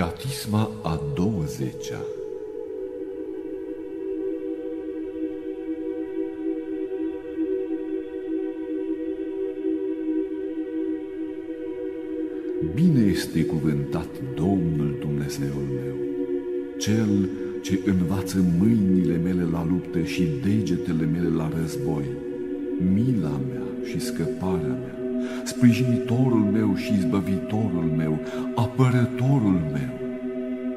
Catisma a 20-a Bine este cuvântat Domnul Dumnezeul meu, Cel ce învață mâinile mele la luptă și degetele mele la război, mila mea și scăparea mea, sprijinitorul meu și izbăvitorul meu, apărătorul meu.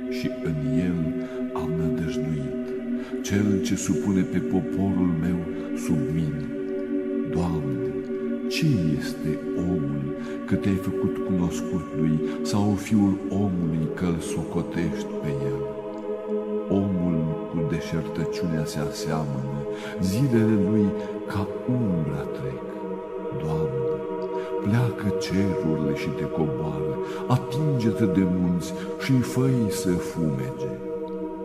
Și în el am nădăjduit, cel ce supune pe poporul meu sub mine. Doamne, ce este omul că te-ai făcut cunoscut lui sau fiul omului că îl socotești pe el? Omul cu deșertăciunea se aseamănă, zilele lui ca umbra trec. Doamne, pleacă cerurile și te coboară, atinge-te de munți și făi să fumege.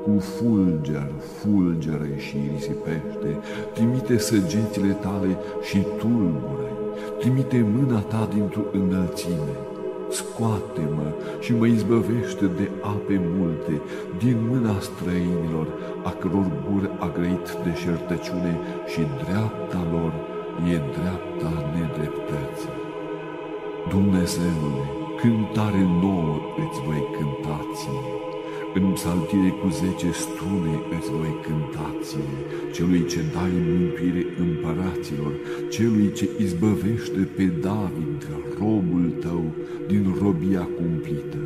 Cu fulger, fulgeră și risipește, trimite săgețile tale și tulbură trimite mâna ta dintr-o înălțime, scoate-mă și mă izbăvește de ape multe, din mâna străinilor, a căror gură a grăit deșertăciune și dreapta lor e dreapta nedreptății. Dumnezeule, cântare nouă îți voi cânta ție. În psaltire cu zece strune îți voi cânta ție, celui ce dai mântuire împăraților, celui ce izbăvește pe David, robul tău, din robia cumplită.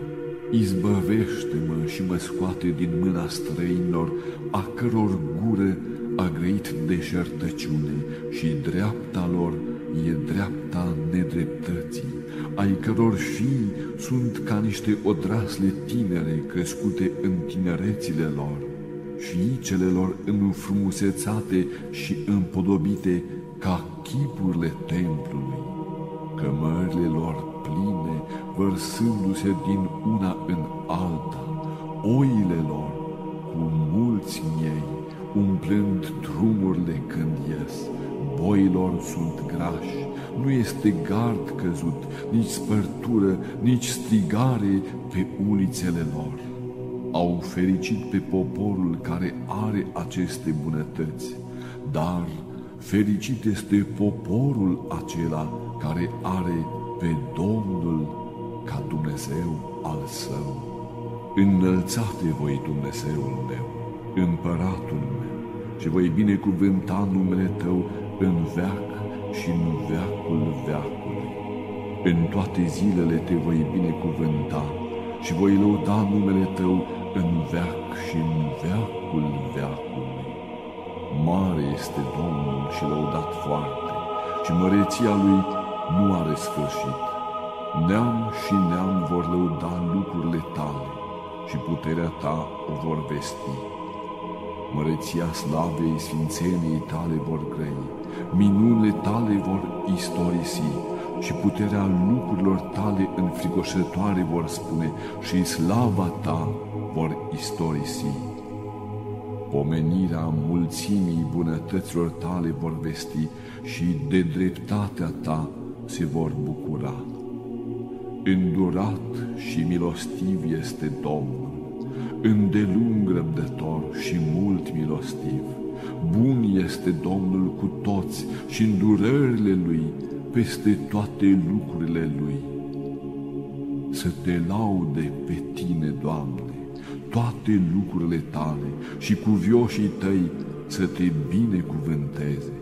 Izbăvește-mă și mă scoate din mâna străinilor, a căror gură a grăit deșertăciune și dreapta lor e dreapta nedreptății ai căror fii sunt ca niște odrasle tinere crescute în tinerețile lor, fiicele lor înfrumusețate și împodobite ca chipurile templului, cămările lor pline, vărsându-se din una în alta, oile lor cu mulți miei, umplând drumurile când ies, boilor sunt grași, nu este gard căzut, nici spărtură, nici strigare pe ulițele lor. Au fericit pe poporul care are aceste bunătăți, dar fericit este poporul acela care are pe Domnul ca Dumnezeu al său. Înălțate voi Dumnezeul meu, împăratul meu, și voi binecuvânta numele Tău în veac și în veacul veacului. În toate zilele te voi binecuvânta și voi lăuda numele Tău în veac și în veacul veacului. Mare este Domnul și lăudat foarte și măreția Lui nu are sfârșit. Neam și neam vor lăuda lucrurile Tale și puterea Ta o vor vesti. Măreția slavei sfințeniei Tale vor grăi minunile tale vor istorisi și puterea lucrurilor tale înfricoșătoare vor spune și slava ta vor istorisi. Pomenirea mulțimii bunătăților tale vor vesti și de dreptatea ta se vor bucura. Îndurat și milostiv este Domnul, îndelung răbdător și mult milostiv Bun este Domnul cu toți și îndurările Lui peste toate lucrurile Lui. Să te laude pe Tine, Doamne, toate lucrurile Tale și cu vioșii Tăi să te binecuvânteze.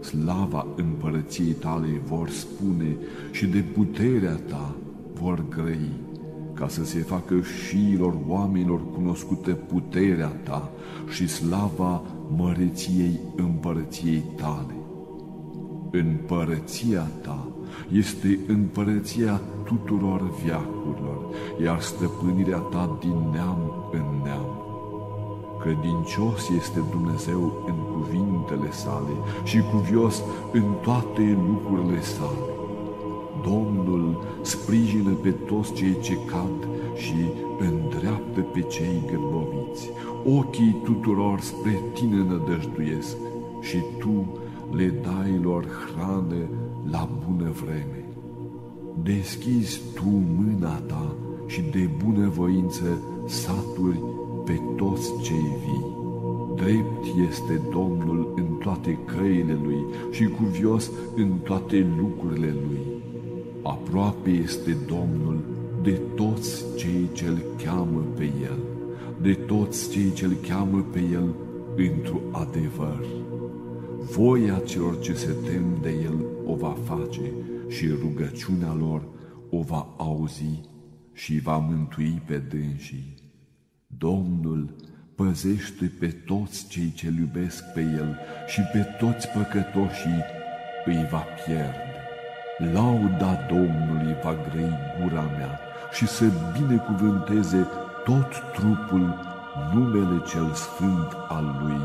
Slava împărăției Tale vor spune și de puterea Ta vor grăi ca să se facă șiilor oamenilor cunoscută puterea ta și slava măreției împărăției tale. Împărăția ta este împărăția tuturor viacurilor, iar stăpânirea ta din neam în neam. Credincios este Dumnezeu în cuvintele sale și cuvios în toate lucrurile sale. Domnul sprijină pe toți cei ce cad și îndreaptă pe cei gârboviți. Ochii tuturor spre tine nădăjduiesc și tu le dai lor hrană la bună vreme. Deschizi tu mâna ta și de bunăvoință saturi pe toți cei vii. Drept este Domnul în toate căile Lui și cuvios în toate lucrurile Lui. Aproape este Domnul de toți cei ce-L cheamă pe El, de toți cei ce-L cheamă pe El într-o adevăr. Voia celor ce se tem de El o va face și rugăciunea lor o va auzi și va mântui pe dânsii. Domnul păzește pe toți cei ce iubesc pe El și pe toți păcătoșii îi va pierde. Lauda Domnului va grei gura mea și să binecuvânteze tot trupul numele cel sfânt al Lui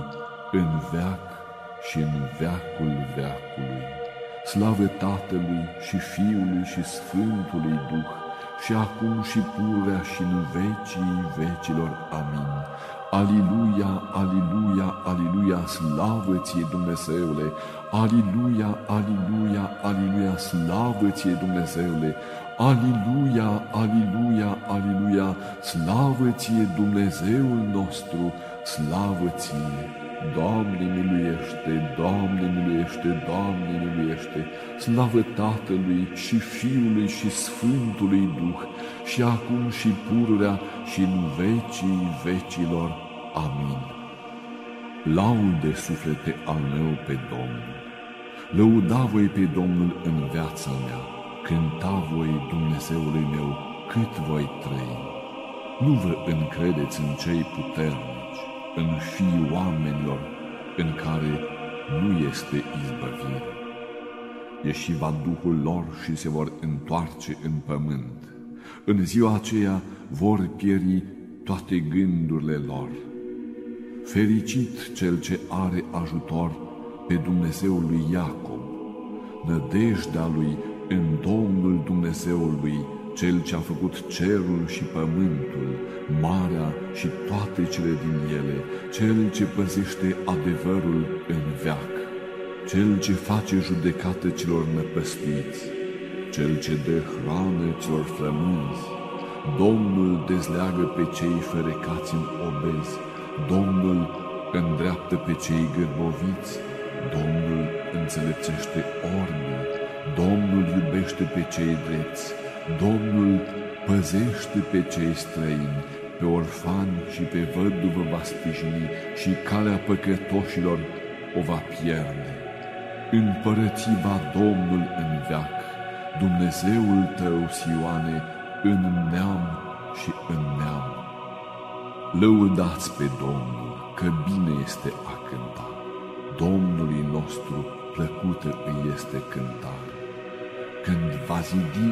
în veac și în veacul veacului. Slavă Tatălui și Fiului și Sfântului Duh, și acum și pururea și în vecii vecilor. Amin. Aliluia, aliluia, aliluia, slavă ție Dumnezeule! Aliluia, aliluia, aliluia, slavă ție Dumnezeule! Aliluia, aliluia, aliluia, slavă ție Dumnezeul nostru, slavă ție! Doamne miluiește, Doamne miluiește, Doamne miluiește, slavă Tatălui și Fiului și Sfântului Duh, și acum și pururea și în vecii vecilor. Amin. Laude suflete al meu pe Domnul, lăuda voi pe Domnul în viața mea, cânta voi Dumnezeului meu cât voi trăi. Nu vă încredeți în cei puternici, în fiii oamenilor în care nu este izbăvire. Ieșiva Duhul lor și se vor întoarce în pământ. În ziua aceea vor pieri toate gândurile lor. Fericit cel ce are ajutor pe Dumnezeul lui Iacob, nădejdea lui în Domnul Dumnezeului cel ce a făcut cerul și pământul, marea și toate cele din ele, cel ce păzește adevărul în veac, cel ce face judecată celor năpăstiți, cel ce dă hrană celor flămânzi, Domnul dezleagă pe cei ferecați în obezi, Domnul îndreaptă pe cei gârboviți, Domnul înțelepțește orbii, Domnul iubește pe cei drepți, Domnul păzește pe cei străini, pe orfani și pe văduvă va sprijini și calea păcătoșilor o va pierde. Împărățiva Domnul în veac, Dumnezeul tău, Sioane, în neam și în neam. Lăudați pe Domnul, că bine este a cânta. Domnului nostru plăcută îi este cântare. Când va zidi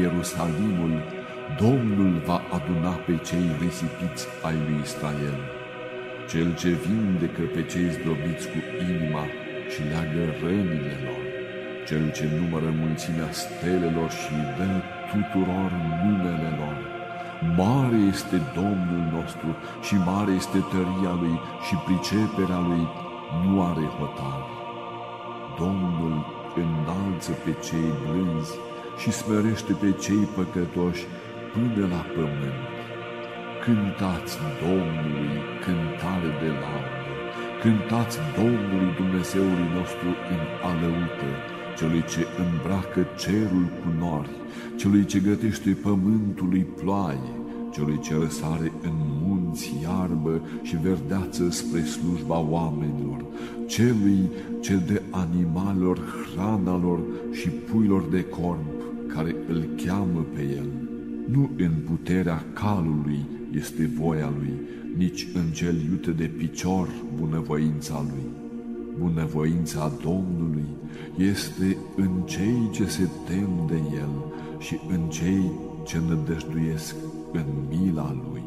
Ierusalimul, Domnul va aduna pe cei risipiți ai lui Israel, cel ce vindecă pe cei zdrobiți cu inima și leagă rănile lor, cel ce numără mulțimea stelelor și dă tuturor numele lor. Mare este Domnul nostru și mare este tăria Lui și priceperea Lui nu are hotar. Domnul înalță pe cei blânzi și smerește pe cei păcătoși până la pământ. Cântați Domnului cântare de laudă, cântați Domnului Dumnezeului nostru în alăută, celui ce îmbracă cerul cu nori, celui ce gătește pământului ploaie, celui ce răsare în munți iarbă și verdeață spre slujba oamenilor, celui ce de animalelor hrana lor și puilor de corp, care îl cheamă pe el. Nu în puterea calului este voia lui, nici în cel iute de picior bunăvoința lui. Bunăvoința Domnului este în cei ce se tem de el și în cei ce nădăjduiesc în mila lui.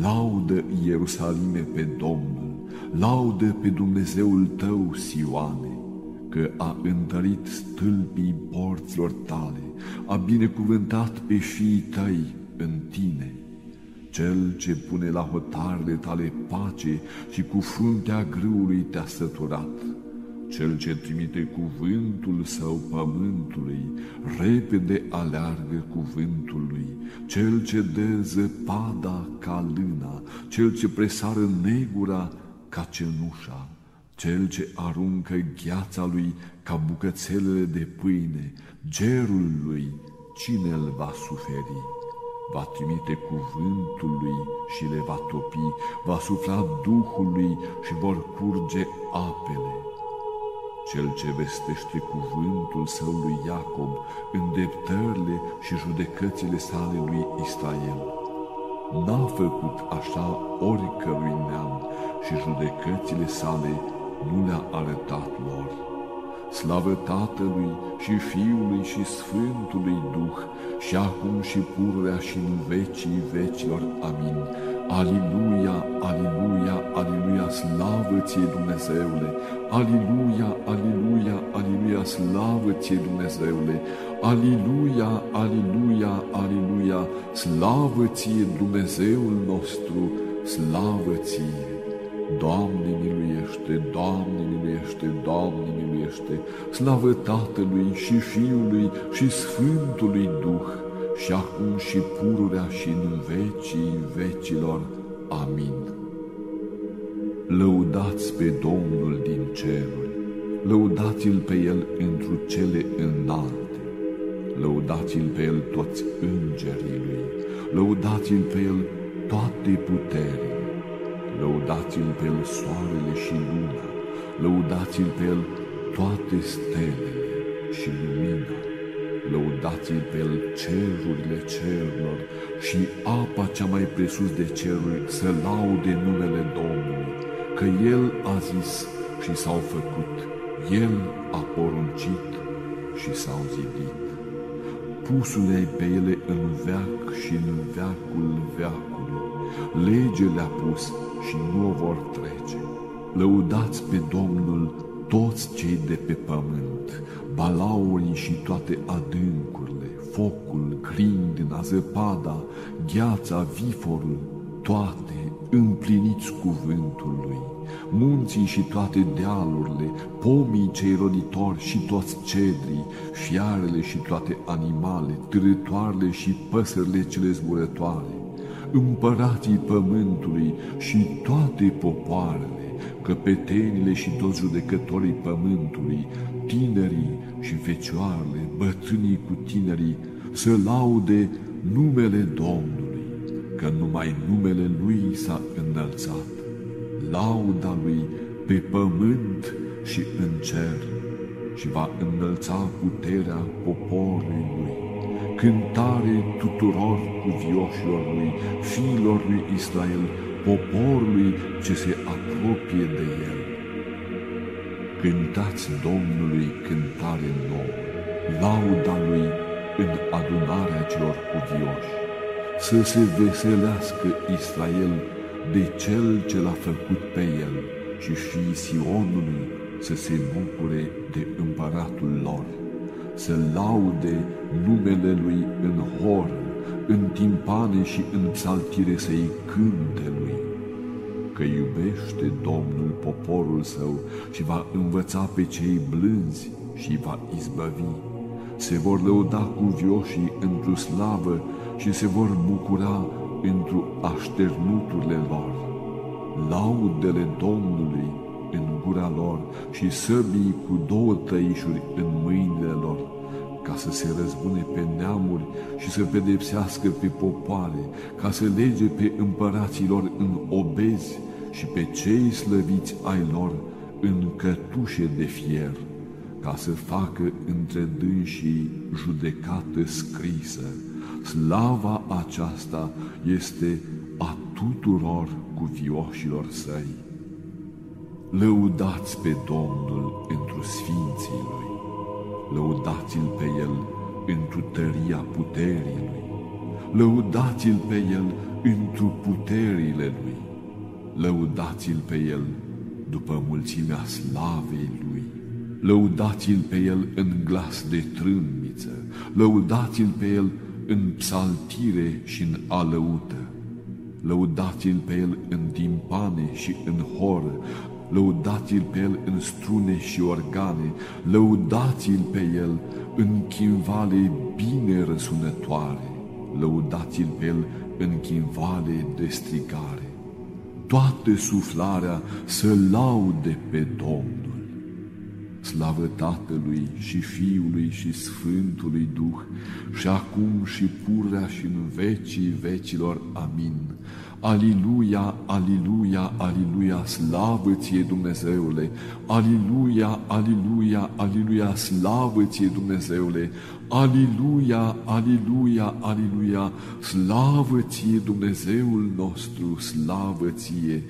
Laudă Ierusalime pe Domnul, laudă pe Dumnezeul tău, Sioane, că a întărit stâlpii porților tale, a binecuvântat pe fiii tăi în tine. Cel ce pune la hotarele tale pace și cu fruntea grâului te-a săturat, cel ce trimite cuvântul său pământului, repede aleargă cuvântului, cel ce dă zăpada ca lâna, cel ce presară negura ca cenușa, cel ce aruncă gheața lui ca bucățelele de pâine, gerul lui, cine îl va suferi? Va trimite cuvântul lui și le va topi, va sufla Duhul lui și vor curge apele. Cel ce vestește cuvântul său lui Iacob, îndreptările și judecățile sale lui Israel. N-a făcut așa oricărui neam și judecățile sale nu le-a arătat lor. Slavă Tatălui și Fiului și Sfântului Duh, și acum și pururea și în vecii vecilor. Amin. Aliluia, aliluia, aliluia, slavă ție Dumnezeule! Aliluia, aliluia, aliluia, slavă ție Dumnezeule! Aliluia, aliluia, aliluia, slavă ție Dumnezeul nostru, slavă ție! Doamne miluiește, Doamne miluiește, Doamne miluiește, slavă Tatălui și Fiului și Sfântului Duh, și acum și pururea și în vecii vecilor. Amin. Lăudați pe Domnul din ceruri, lăudați-L pe El întru cele înalte, lăudați-L pe El toți îngerii Lui, lăudați-L pe El toate puterile, lăudați-L pe El soarele și luna, lăudați-L pe El toate stelele și lumina, lăudați-L pe El cerurile cerurilor și apa cea mai presus de ceruri să laude numele Domnului, că El a zis și s-au făcut, El a poruncit și s-au zidit. Pusule pe ele în veac și în veacul veacului, lege le-a pus și nu o vor trece. Lăudați pe Domnul toți cei de pe pământ, balaurii și toate adâncurile, focul, grindina, zăpada, gheața, viforul, toate împliniți cuvântul lui, munții și toate dealurile, pomii cei roditori și toți cedrii, fiarele și toate animale, târătoarele și păsările cele zburătoare, împărații pământului și toate popoarele, căpetenile și toți judecătorii pământului, tinerii și fecioarele, bătrânii cu tinerii, să laude numele Domnului, că numai numele Lui s-a înălțat, lauda Lui pe pământ și în cer și va înălța puterea poporului Lui. Cântare tuturor cuvioșilor Lui, fiilor Lui Israel, poporului ce se apropie de el. Cântați Domnului cântare nouă, lauda Lui în adunarea celor cuvioși, să se veselească Israel de Cel ce l-a făcut pe el și fii Sionului să se bucure de împăratul lor, să laude numele Lui în hor, în timpane și în psaltire să-i cânte lui, că iubește Domnul poporul său și va învăța pe cei blânzi și va izbăvi. Se vor lăuda cuvioșii într-o slavă și se vor bucura într-o așternuturile lor. Laudele Domnului în gura lor și săbii cu două tăișuri în mâinile lor ca să se răzbune pe neamuri și să pedepsească pe popoare, ca să lege pe împăraților în obezi și pe cei slăviți ai lor în cătușe de fier, ca să facă între dânsii judecată scrisă. Slava aceasta este a tuturor cuvioșilor săi. Lăudați pe Domnul întru sfinții lui lăudați-l pe el întru tăria puterii lui, lăudați-l pe el întru puterile lui, lăudați-l pe el după mulțimea slavei lui, lăudați-l pe el în glas de trâmbiță, lăudați-l pe el în psaltire și în alăută, lăudați-l pe el în timpane și în horă, lăudați-l pe el în strune și organe, lăudați-l pe el în chimvale bine răsunătoare, lăudați-l pe el în chimvale de strigare. Toată suflarea să laude pe Domnul. Slavă Tatălui și Fiului și Sfântului Duh, și acum și purea și în vecii vecilor. Amin. Aliluia, aliluia, aliluia, slavă ție Dumnezeule! Aliluia, aliluia, aliluia, slavă ție Dumnezeule! Aliluia, aliluia, aliluia, slavă ție Dumnezeul nostru, slavă ție!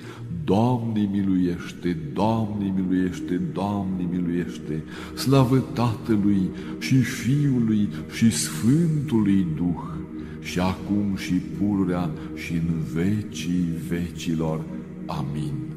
Doamne miluiește, Doamne miluiește, Doamne miluiește, slavă Tatălui și Fiului și Sfântului Duh, și acum și pururea și în vecii vecilor. Amin.